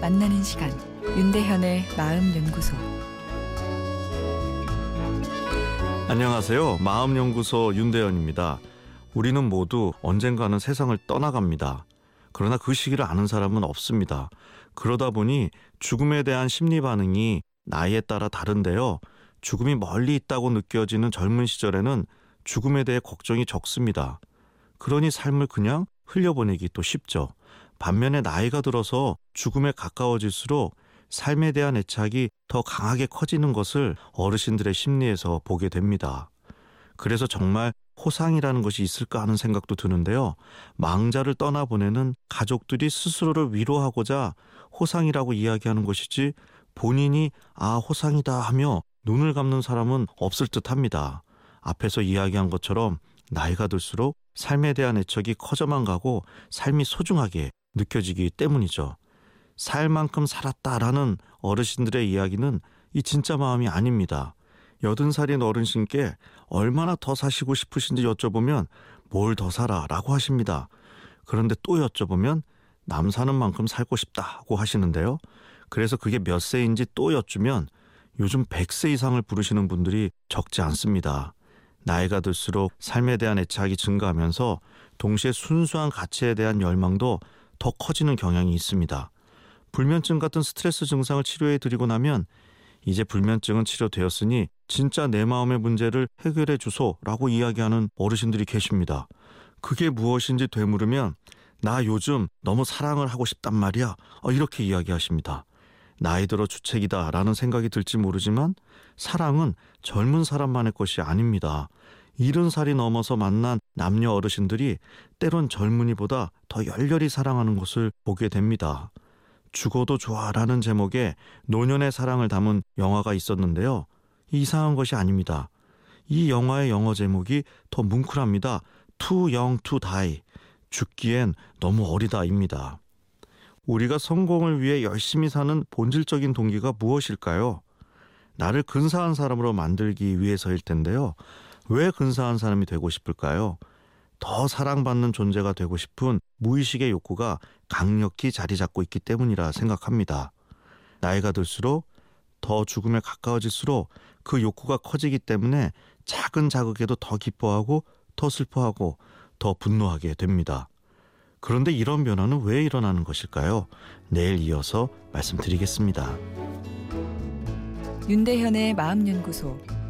만나는 시간 윤대현의 마음 연구소 안녕하세요. 마음 연구소 윤대현입니다. 우리는 모두 언젠가는 세상을 떠나갑니다. 그러나 그 시기를 아는 사람은 없습니다. 그러다 보니 죽음에 대한 심리 반응이 나이에 따라 다른데요. 죽음이 멀리 있다고 느껴지는 젊은 시절에는 죽음에 대해 걱정이 적습니다. 그러니 삶을 그냥 흘려보내기 또 쉽죠. 반면에 나이가 들어서 죽음에 가까워질수록 삶에 대한 애착이 더 강하게 커지는 것을 어르신들의 심리에서 보게 됩니다. 그래서 정말 호상이라는 것이 있을까 하는 생각도 드는데요. 망자를 떠나보내는 가족들이 스스로를 위로하고자 호상이라고 이야기하는 것이지 본인이 아, 호상이다 하며 눈을 감는 사람은 없을 듯 합니다. 앞에서 이야기한 것처럼 나이가 들수록 삶에 대한 애착이 커져만 가고 삶이 소중하게 느껴지기 때문이죠. 살 만큼 살았다라는 어르신들의 이야기는 이 진짜 마음이 아닙니다. 여든 살인 어르신께 얼마나 더 사시고 싶으신지 여쭤보면 뭘 더 살아 라고 하십니다. 그런데 또 여쭤보면 남 사는 만큼 살고 싶다고 하시는데요. 그래서 그게 몇 세인지 또 여쭈면 요즘 100세 이상을 부르시는 분들이 적지 않습니다. 나이가 들수록 삶에 대한 애착이 증가하면서 동시에 순수한 가치에 대한 열망도 더 커지는 경향이 있습니다. 불면증 같은 스트레스 증상을 치료해 드리고 나면 이제 불면증은 치료되었으니 진짜 내 마음의 문제를 해결해 주소라고 이야기하는 어르신들이 계십니다. 그게 무엇인지 되물으면 나 요즘 너무 사랑을 하고 싶단 말이야. 어, 이렇게 이야기하십니다. 나이 들어 주책이다 라는 생각이 들지 모르지만 사랑은 젊은 사람만의 것이 아닙니다. 이른 살이 넘어서 만난 남녀 어르신들이 때론 젊은이보다 더 열렬히 사랑하는 것을 보게 됩니다. 죽어도 좋아라는 제목의 노년의 사랑을 담은 영화가 있었는데요. 이상한 것이 아닙니다. 이 영화의 영어 제목이 더 뭉클합니다. Too Young to Die. 죽기엔 너무 어리다입니다. 우리가 성공을 위해 열심히 사는 본질적인 동기가 무엇일까요? 나를 근사한 사람으로 만들기 위해서일 텐데요. 왜 근사한 사람이 되고 싶을까요? 더 사랑받는 존재가 되고 싶은 무의식의 욕구가 강력히 자리 잡고 있기 때문이라 생각합니다. 나이가 들수록 더 죽음에 가까워질수록 그 욕구가 커지기 때문에 작은 자극에도 더 기뻐하고 더 슬퍼하고 더 분노하게 됩니다. 그런데 이런 변화는 왜 일어나는 것일까요? 내일 이어서 말씀드리겠습니다. 윤대현의 마음연구소